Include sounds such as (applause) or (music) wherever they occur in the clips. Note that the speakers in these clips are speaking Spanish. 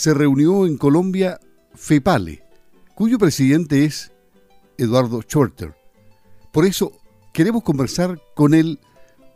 se reunió en Colombia FEPALE, cuyo presidente es Eduardo Shorter. Por eso queremos conversar con él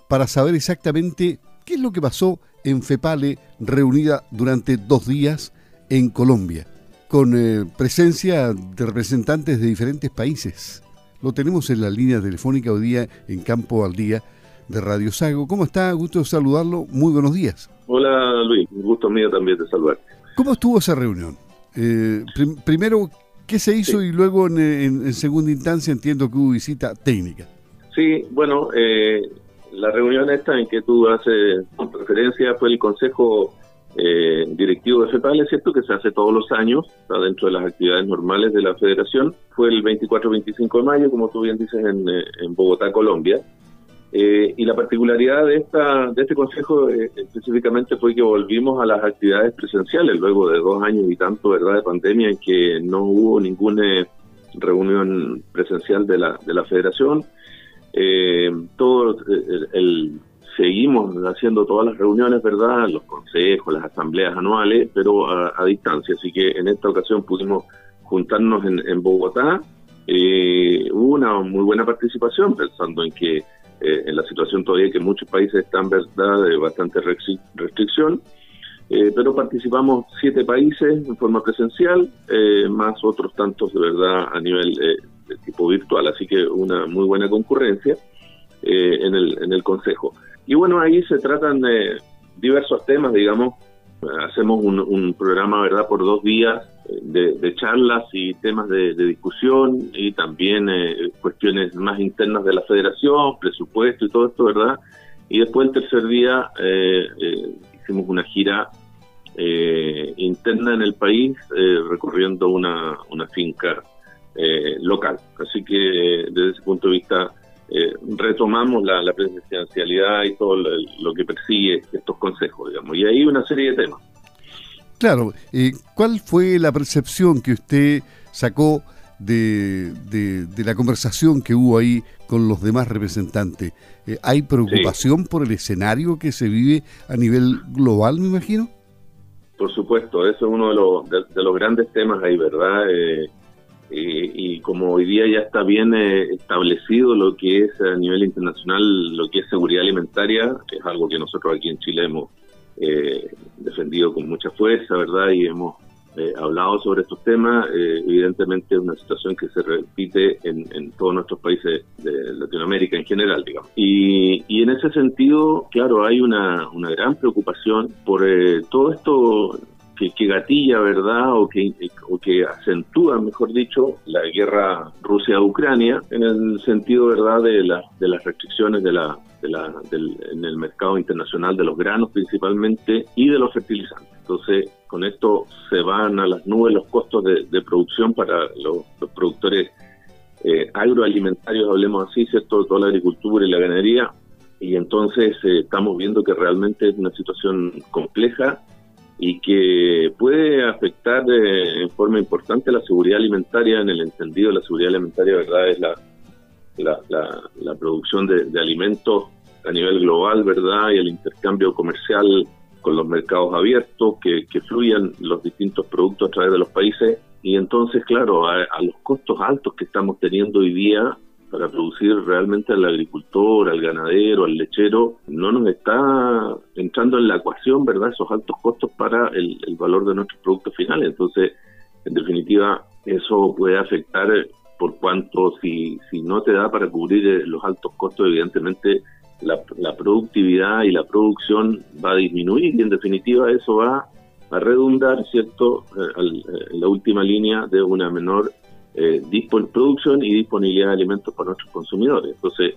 para saber exactamente qué es lo que pasó en FEPALE reunida durante dos días en Colombia, con eh, presencia de representantes de diferentes países. Lo tenemos en la línea telefónica hoy día en Campo al Día de Radio Sago. ¿Cómo está? Gusto saludarlo. Muy buenos días. Hola Luis, un gusto mío también de saludarte. ¿Cómo estuvo esa reunión? Eh, primero, ¿qué se hizo? Y luego, en, segunda instancia, entiendo que hubo visita técnica. Sí, bueno, eh, la reunión esta en que tú haces referencia fue el Consejo eh, Directivo de FEPAL, es cierto que se hace todos los años, está dentro de las actividades normales de la Federación. Fue el 24-25 de mayo, como tú bien dices, en, en Bogotá, Colombia. Eh, y la particularidad de, esta, de este consejo eh, específicamente fue que volvimos a las actividades presenciales luego de dos años y tanto verdad de pandemia en que no hubo ninguna reunión presencial de la, de la federación. Eh, todo el, seguimos haciendo todas las reuniones, ¿verdad? Los consejos, las asambleas anuales, pero a, distancia. Así que en esta ocasión pudimos juntarnos en, en Bogotá. hubo una muy buena participación, pensando en que eh, en la situación todavía que muchos países están verdad de bastante restricción, eh, pero participamos siete países en forma presencial, eh, más otros tantos de verdad a nivel de tipo virtual, así que una muy buena concurrencia en, el, en el Consejo. Y bueno, ahí se tratan de diversos temas, digamos, hacemos un, programa, ¿verdad?, por dos días de, charlas y temas de, discusión y también eh, cuestiones más internas de la federación, presupuesto y todo esto, ¿verdad? Y después el tercer día eh, eh, hicimos una gira interna en el país recorriendo una, una finca local. Así que desde ese punto de vista retomamos la, la presidencialidad y todo lo, que persigue estos consejos, digamos. Y ahí una serie de temas. Claro, eh, ¿cuál fue la percepción que usted sacó de, de, la conversación que hubo ahí con los demás representantes? Eh, ¿Hay preocupación por el escenario que se vive a nivel global, me imagino? Por supuesto, eso es uno de los, de, los grandes temas ahí, ¿verdad? Eh, y como hoy día ya está bien establecido lo que es a nivel internacional, lo que es seguridad alimentaria, que es algo que nosotros aquí en Chile hemos eh, defendido con mucha fuerza, ¿verdad? Y hemos eh, hablado sobre estos temas. Eh, evidentemente es una situación que se repite en, todos nuestros países de Latinoamérica en general, digamos. Y, y en ese sentido, claro, hay una, una gran preocupación por eh, todo esto que, gatilla, ¿verdad? O que, o que acentúa, mejor dicho, la guerra Rusia-Ucrania en el sentido, ¿verdad?, de, la, de las restricciones de la, de la, del, en el mercado internacional de los granos principalmente y de los fertilizantes. Entonces, con esto se van a las nubes los costos de, producción para los, productores eh, agroalimentarios, hablemos así, ¿cierto?, toda la agricultura y la ganadería. Y entonces eh, estamos viendo que realmente es una situación compleja y que puede afectar eh, en forma importante la seguridad alimentaria en el entendido de la seguridad alimentaria, ¿verdad? Es la, la, la, producción de, alimentos a nivel global, ¿verdad? Y el intercambio comercial con los mercados abiertos, que, que fluyan los distintos productos a través de los países. Y entonces, claro, a los costos altos que estamos teniendo hoy día, para producir realmente al agricultor, al ganadero, al lechero, no nos está entrando en la ecuación, ¿verdad?, esos altos costos para el, valor de nuestros productos finales. Entonces, en definitiva, eso puede afectar por cuanto si, si no te da para cubrir eh, los altos costos, evidentemente la, la productividad y la producción va a disminuir y en definitiva eso va a redundar, ¿cierto?, eh, eh, en la última línea de una menor eh, producción y disponibilidad de alimentos para nuestros consumidores. Entonces,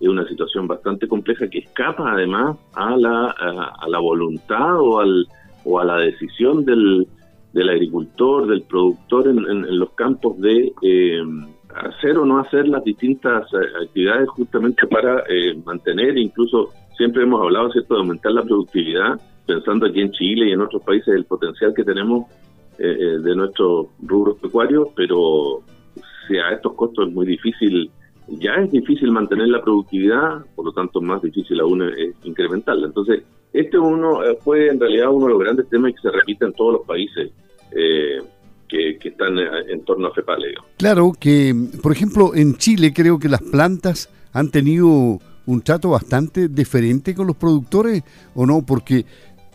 es una situación bastante compleja que escapa además a la, a, la voluntad o, al, o a la decisión del, del agricultor, del productor en, los campos de eh, hacer o no hacer las distintas eh, actividades justamente para eh, mantener, incluso siempre hemos hablado cierto de aumentar la productividad, pensando aquí en Chile y en otros países el potencial que tenemos eh, eh, de nuestros rubros pecuarios, pero si a estos costos es muy difícil ya es difícil mantener la productividad, por lo tanto más difícil aún es incrementarla. Entonces, este uno eh, fue en realidad uno de los grandes temas que se repite en todos los países. Eh, que, están en torno a FEPALE. Claro que, por ejemplo, en Chile creo que las plantas han tenido un trato bastante diferente con los productores, ¿o no? Porque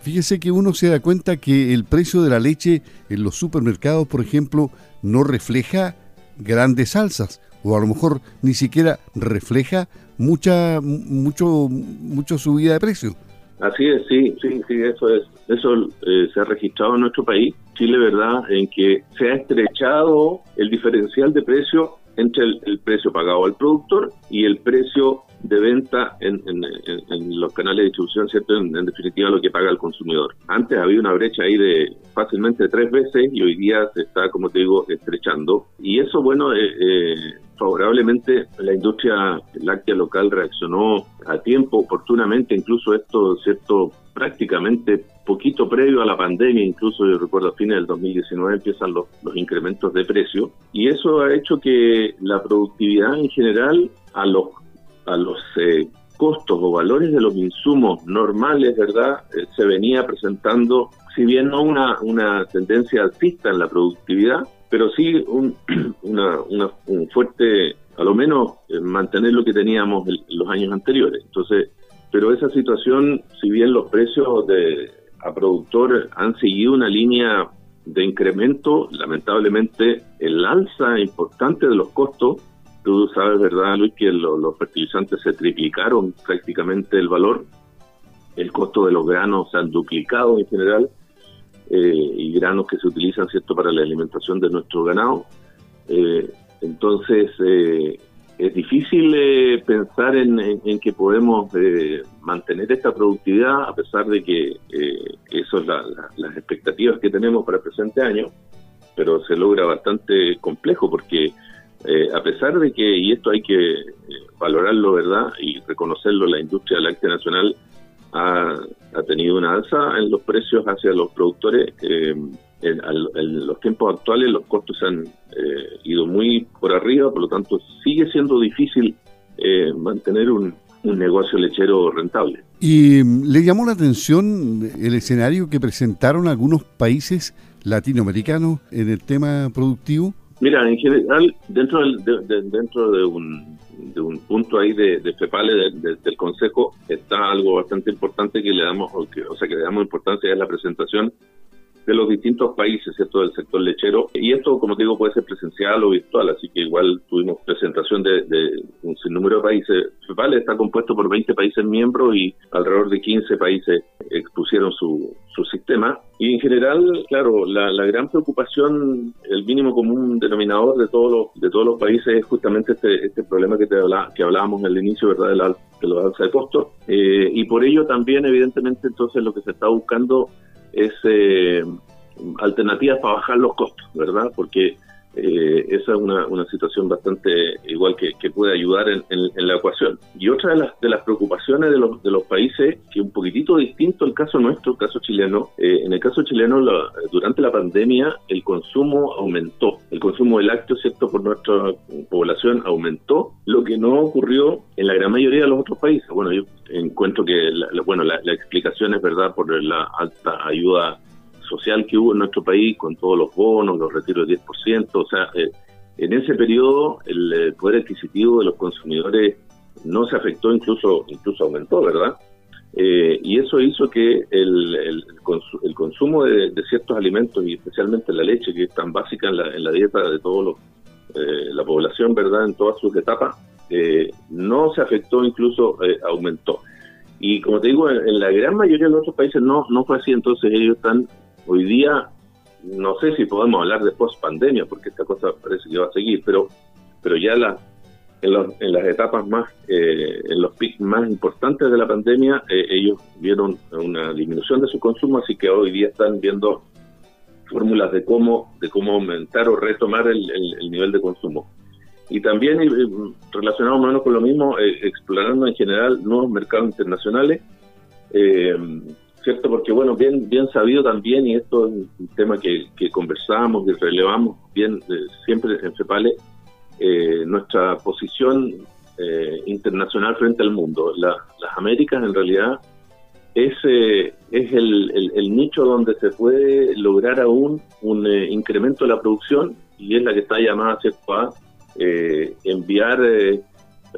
fíjese que uno se da cuenta que el precio de la leche en los supermercados, por ejemplo, no refleja grandes alzas, o a lo mejor ni siquiera refleja mucha mucho mucho subida de precio. Así es, sí, sí, sí, eso es. Eso eh, se ha registrado en nuestro país, Chile, ¿verdad? En que se ha estrechado el diferencial de precio entre el, precio pagado al productor y el precio de venta en, los canales de distribución, ¿cierto? En, definitiva, lo que paga el consumidor. Antes había una brecha ahí de fácilmente tres veces y hoy día se está, como te digo, estrechando. Y eso, bueno, eh, eh, favorablemente la industria láctea local reaccionó a tiempo, oportunamente, incluso esto, ¿cierto? Prácticamente poquito previo a la pandemia, incluso yo recuerdo a fines del 2019 empiezan los, los incrementos de precio y eso ha hecho que la productividad en general a los a los eh, costos o valores de los insumos normales, ¿verdad? Eh, se venía presentando, si bien no una, una tendencia alcista en la productividad, pero sí un, (clears throat) una, un fuerte, a lo menos eh, mantener lo que teníamos en los años anteriores. Entonces, pero esa situación, si bien los precios de a productor han seguido una línea de incremento, lamentablemente el alza importante de los costos Tú sabes, ¿verdad, Luis, que los fertilizantes se triplicaron prácticamente el valor, el costo de los granos se han duplicado en general, eh, y granos que se utilizan, ¿cierto?, para la alimentación de nuestro ganado. Eh, entonces, eh, es difícil pensar en, que podemos mantener esta productividad a pesar de que eso es las expectativas que tenemos para el presente año, pero se logra bastante complejo porque eh, a pesar de que, y esto hay que eh, valorarlo, ¿verdad? Y reconocerlo, la industria láctea nacional ha, tenido una alza en los precios hacia los productores. Eh, en, los tiempos actuales los costos han ido muy por arriba, por lo tanto sigue siendo difícil mantener un, un negocio lechero rentable. ¿Y le llamó la atención el escenario que presentaron algunos países latinoamericanos en el tema productivo? Mira, en general, dentro, de, dentro de, un, de un punto ahí de, de FEPALE del Consejo está algo bastante importante que le damos, o, o sea, que le damos importancia es la presentación de los distintos países, ¿cierto?, del sector lechero. Y esto, como te digo, puede ser presencial o virtual, así que igual tuvimos presentación de, un sinnúmero de países. FEPAL está compuesto por 20 países miembros y alrededor de 15 países expusieron su, su sistema. Y en general, claro, la, gran preocupación, el mínimo común denominador de todos los, de todos los países es justamente este, este problema que, te que hablábamos al inicio, ¿verdad?, de, la, de los alza de costos. Eh, y por ello también, evidentemente, entonces lo que se está buscando es eh, alternativas para bajar los costos, ¿verdad? Porque eh, esa es una, una, situación bastante igual que, que puede ayudar en, la ecuación. Y otra de las, de las preocupaciones de los, de los países, que un poquitito distinto el caso nuestro, el caso chileno, eh, en el caso chileno durante la pandemia el consumo aumentó, el consumo de lácteos, ¿cierto?, por nuestra población aumentó, lo que no ocurrió en la gran mayoría de los otros países. Bueno, yo encuentro que, la, bueno, la, la explicación es verdad por la alta ayuda social que hubo en nuestro país con todos los bonos, los retiros de 10%, o sea, eh, en ese periodo el eh, poder adquisitivo de los consumidores no se afectó, incluso incluso aumentó, ¿verdad? Eh, y eso hizo que el, el, consumo de, ciertos alimentos y especialmente la leche, que es tan básica en la, en la dieta de todos la población, ¿verdad? En todas sus etapas, no se afectó, incluso aumentó. Y como te digo, en, la gran mayoría de los otros países no, no fue así, entonces ellos están Hoy día no sé si podemos hablar de post pandemia porque esta cosa parece que va a seguir, pero pero ya la, en, las etapas más, eh, en los pics más importantes de la pandemia, eh, ellos vieron una disminución de su consumo, así que hoy día están viendo fórmulas de cómo de cómo aumentar o retomar el, nivel de consumo. Y también relacionado más o menos con lo mismo, eh, explorando en general nuevos mercados internacionales. Eh, ¿cierto? Porque, bueno, bien, bien sabido también, y esto es un tema que, que conversamos y relevamos bien eh, siempre en FEPALE, eh, nuestra posición eh, internacional frente al mundo. las Américas en realidad es, eh, es el, el, nicho donde se puede lograr aún un incremento de la producción y es la que está llamada ¿cierto? a enviar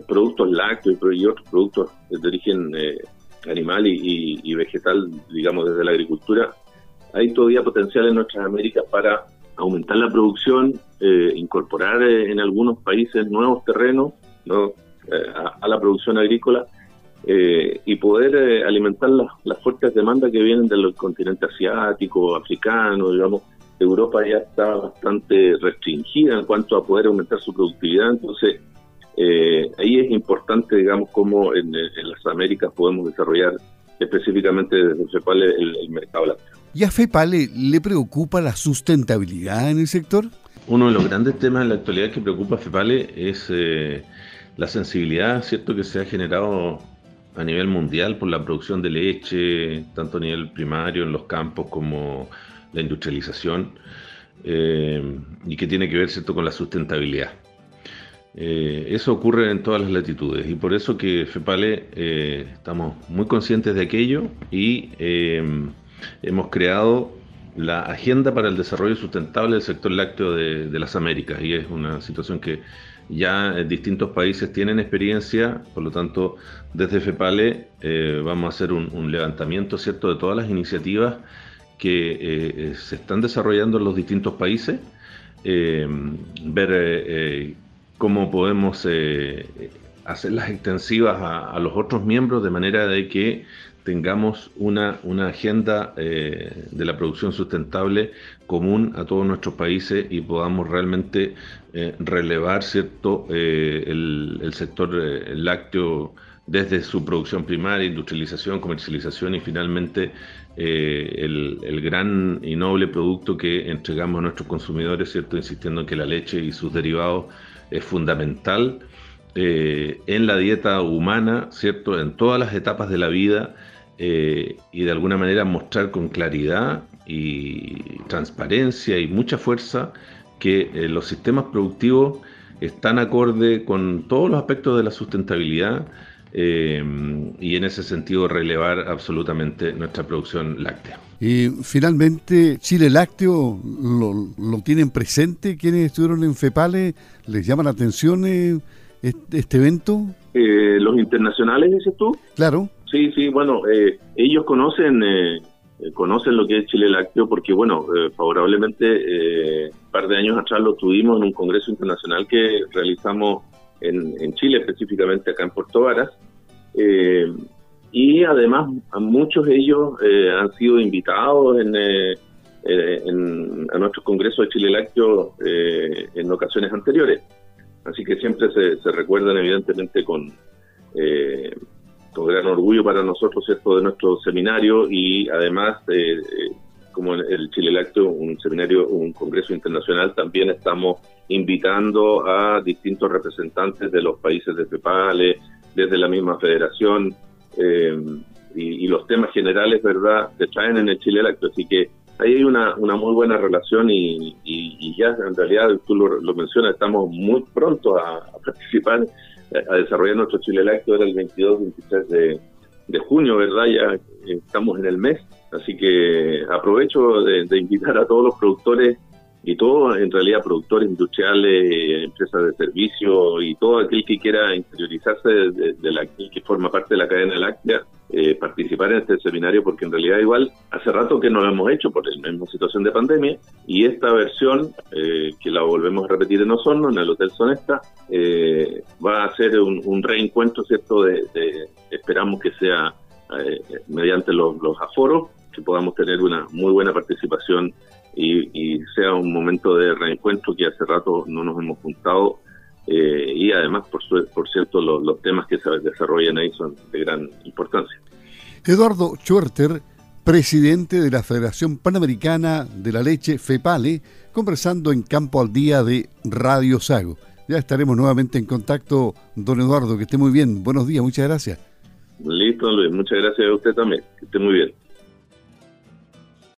productos lácteos y otros productos de origen animal y, vegetal, digamos, desde la agricultura. Hay todavía potencial en nuestras Américas para aumentar la producción, eh, incorporar eh, en algunos países nuevos terrenos ¿no? Eh, a, la producción agrícola y poder alimentar las, las, fuertes demandas que vienen del continente asiático, africano, digamos. Europa ya está bastante restringida en cuanto a poder aumentar su productividad, entonces ahí es importante, digamos, cómo en, las Américas podemos desarrollar específicamente desde FEPAL el, el mercado lácteo. ¿Y a FEPAL le, preocupa la sustentabilidad en el sector? Uno de los grandes temas en la actualidad que preocupa a FEPALE es eh, la sensibilidad cierto que se ha generado a nivel mundial por la producción de leche, tanto a nivel primario en los campos como la industrialización, eh, y que tiene que ver cierto con la sustentabilidad. Eh, eso ocurre en todas las latitudes y por eso que FEPALE estamos muy conscientes de aquello y hemos creado la Agenda para el Desarrollo Sustentable del Sector Lácteo de, las Américas y es una situación que ya distintos países tienen experiencia, por lo tanto, desde FEPALE eh, vamos a hacer un, levantamiento cierto de todas las iniciativas que eh, se están desarrollando en los distintos países, eh, ver cómo podemos hacerlas extensivas a, los otros miembros de manera de que tengamos una, una agenda eh, de la producción sustentable común a todos nuestros países y podamos realmente eh, relevar cierto eh, el, sector lácteo desde su producción primaria, industrialización, comercialización y finalmente el, el, gran y noble producto que entregamos a nuestros consumidores, ¿cierto? insistiendo en que la leche y sus derivados es fundamental en la dieta humana, ¿cierto? en todas las etapas de la vida eh, y de alguna manera mostrar con claridad y transparencia y mucha fuerza que eh, los sistemas productivos están acorde con todos los aspectos de la sustentabilidad eh, y en ese sentido relevar absolutamente nuestra producción láctea. Y finalmente, Chile Lácteo, ¿lo, lo tienen presente quienes estuvieron en FEPALE? ¿Les llama la atención este, evento? los internacionales, dices tú. Claro. Sí, sí, bueno, eh, ellos conocen eh, eh, conocen lo que es Chile Lácteo porque, bueno, favorablemente un par de años atrás lo tuvimos en un congreso internacional que realizamos en, Chile, específicamente acá en Puerto Varas. y además, a muchos de ellos han sido invitados en, a nuestro congreso de Chile Lácteo en ocasiones anteriores. Así que siempre se, se recuerdan, evidentemente, con con gran orgullo para nosotros, ¿cierto?, de nuestro seminario y además, eh, como el Chile Lácteo, un seminario, un congreso internacional, también estamos invitando a distintos representantes de los países de FEPALE, desde la misma federación, eh, y, los temas generales, ¿verdad?, se traen en el Chile Lácteo, así que ahí hay una, una muy buena relación y, ya en realidad, tú lo, mencionas, estamos muy pronto a participar a desarrollar nuestro Chile Lácteo era el 22-23 de, de, junio, ¿verdad? Ya estamos en el mes, así que aprovecho de, invitar a todos los productores y todos, en realidad, productores industriales, empresas de servicio y todo aquel que quiera interiorizarse de, la que forma parte de la cadena láctea, eh, participar en este seminario porque en realidad igual hace rato que no lo hemos hecho por la misma situación de pandemia y esta versión eh, que la volvemos a repetir en Osorno, en el Hotel Sonesta, eh, va a ser un, reencuentro, ¿cierto? De, esperamos que sea mediante los, los aforos, que podamos tener una muy buena participación y, sea un momento de reencuentro que hace rato no nos hemos juntado eh, y además, por, por cierto, los, temas que se desarrollan ahí son de gran importancia. Eduardo Schwerter, presidente de la Federación Panamericana de la Leche, FEPALE, conversando en Campo al Día de Radio Sago. Ya estaremos nuevamente en contacto, don Eduardo, que esté muy bien. Buenos días, muchas gracias. Listo, Luis, muchas gracias a usted también, que esté muy bien.